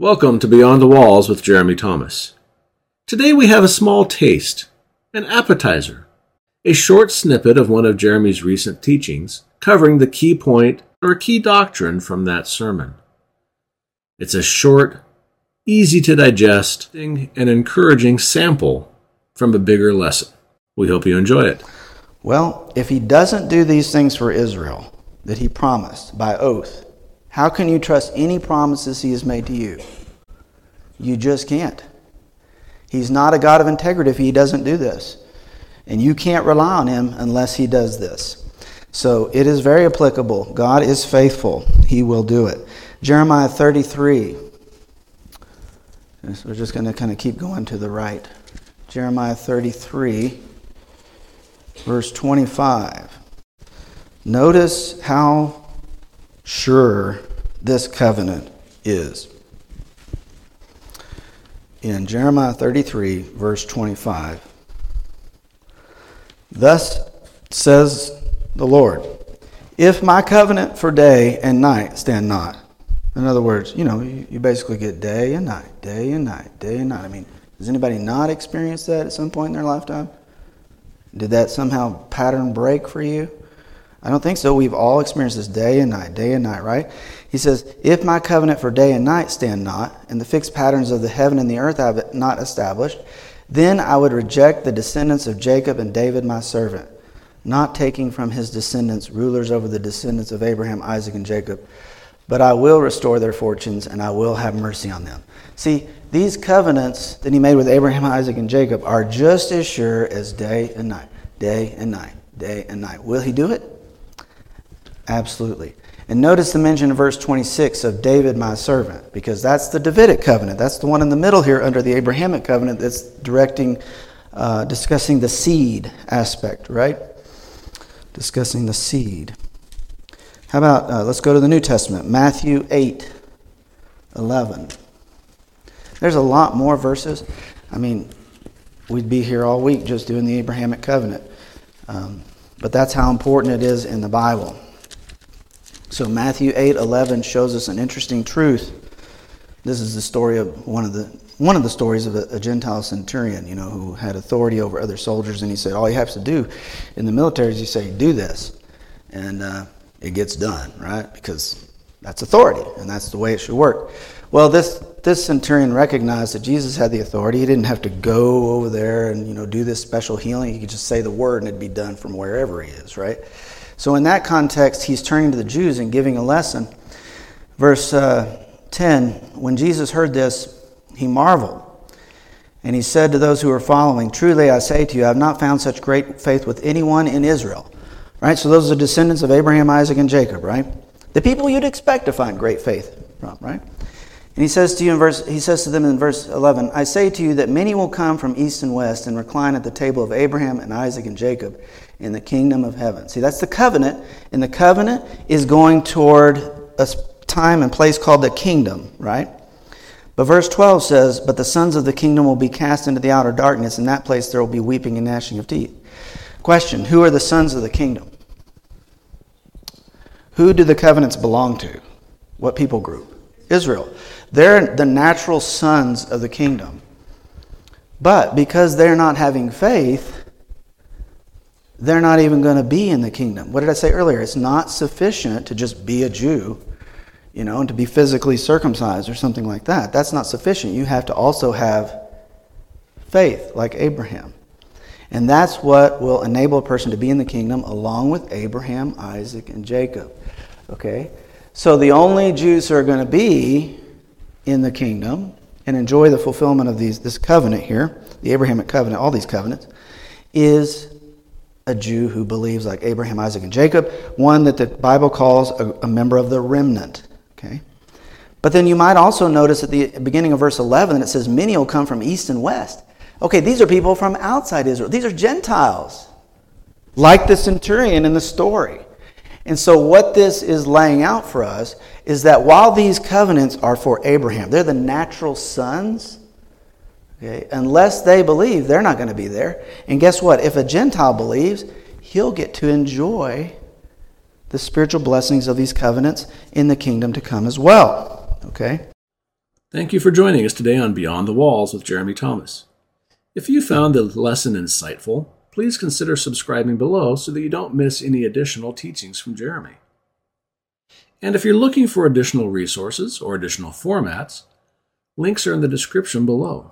Welcome to Beyond the Walls with Jeremy Thomas. Today we have a small taste, an appetizer, a short snippet of one of Jeremy's recent teachings covering the key point or key doctrine from that sermon. It's a short, easy to digest, and encouraging sample from a bigger lesson. We hope you enjoy it. Well, if he doesn't do these things for Israel that he promised by oath, how can you trust any promises he has made to you? You just can't. He's not a God of integrity if he doesn't do this. And you can't rely on him unless he does this. So it is very applicable. God is faithful, he will do it. Jeremiah 33. We're just going to kind of keep going to the right. Jeremiah 33, verse 25. Notice how sure this covenant is. In Jeremiah 33, verse 25, thus says the Lord, if my covenant for day and night stand not. In other words, you know, you, basically get day and night, day and night, day and night. I mean, does anybody not experience that at some point in their lifetime? Did that somehow pattern break for you? I don't think so. We've all experienced this day and night, day and night, right? He says, If my covenant for day and night stand not, and the fixed patterns of the heaven and the earth have not established, then I would reject the descendants of Jacob and David my servant, not taking from his descendants rulers over the descendants of Abraham, Isaac, and Jacob. But I will restore their fortunes, and I will have mercy on them. See, these covenants that he made with Abraham, Isaac, and Jacob are just as sure as day and night, day and night, day and night. Will he do it? Absolutely. And notice the mention in verse 26 of David, my servant, because that's the Davidic covenant. That's the one in the middle here under the Abrahamic covenant that's directing, uh, discussing the seed aspect, right? Discussing the seed. How about, uh, let's go to the New Testament, Matthew 8, 11. There's a lot more verses. I mean, we'd be here all week just doing the Abrahamic covenant. Um, but that's how important it is in the Bible. So Matthew 8:11 shows us an interesting truth. This is the story of one of the one of the stories of a, a, Gentile centurion, you know, who had authority over other soldiers, and he said, all you have to do in the military is you say, do this, and uh, it gets done, right? Because that's authority, and that's the way it should work. Well, this this centurion recognized that Jesus had the authority. He didn't have to go over there and you know do this special healing. He could just say the word, and it'd be done from wherever he is, right? So, in that context, he's turning to the Jews and giving a lesson. Verse uh, 10 When Jesus heard this, he marveled. And he said to those who were following, Truly I say to you, I have not found such great faith with anyone in Israel. Right? So, those are descendants of Abraham, Isaac, and Jacob, right? The people you'd expect to find great faith from, right? And he says to you in verse, he says to them in verse 11, I say to you that many will come from east and west and recline at the table of Abraham and Isaac and Jacob in the kingdom of heaven. See, that's the covenant, and the covenant is going toward a time and place called the kingdom, right? But verse 12 says, But the sons of the kingdom will be cast into the outer darkness. In that place there will be weeping and gnashing of teeth. Question Who are the sons of the kingdom? Who do the covenants belong to? What people group? Israel. They're the natural sons of the kingdom. But because they're not having faith, they're not even going to be in the kingdom. What did I say earlier? It's not sufficient to just be a Jew, you know, and to be physically circumcised or something like that. That's not sufficient. You have to also have faith, like Abraham. And that's what will enable a person to be in the kingdom along with Abraham, Isaac, and Jacob. Okay? So the only Jews who are going to be in the kingdom and enjoy the fulfillment of these, this covenant here, the Abrahamic covenant, all these covenants, is a Jew who believes like Abraham, Isaac, and Jacob, one that the Bible calls a, a member of the remnant. Okay? But then you might also notice at the beginning of verse 11, it says, Many will come from east and west. Okay, these are people from outside Israel. These are Gentiles, like the centurion in the story. And so, what this is laying out for us is that while these covenants are for Abraham, they're the natural sons Okay? Unless they believe, they're not going to be there. And guess what? If a Gentile believes, he'll get to enjoy the spiritual blessings of these covenants in the kingdom to come as well. Okay? Thank you for joining us today on Beyond the Walls with Jeremy Thomas. If you found the lesson insightful, please consider subscribing below so that you don't miss any additional teachings from Jeremy. And if you're looking for additional resources or additional formats, links are in the description below.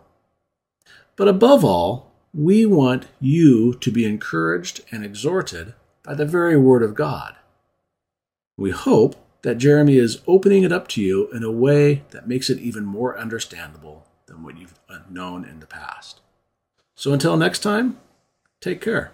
But above all, we want you to be encouraged and exhorted by the very Word of God. We hope that Jeremy is opening it up to you in a way that makes it even more understandable than what you've known in the past. So until next time, take care.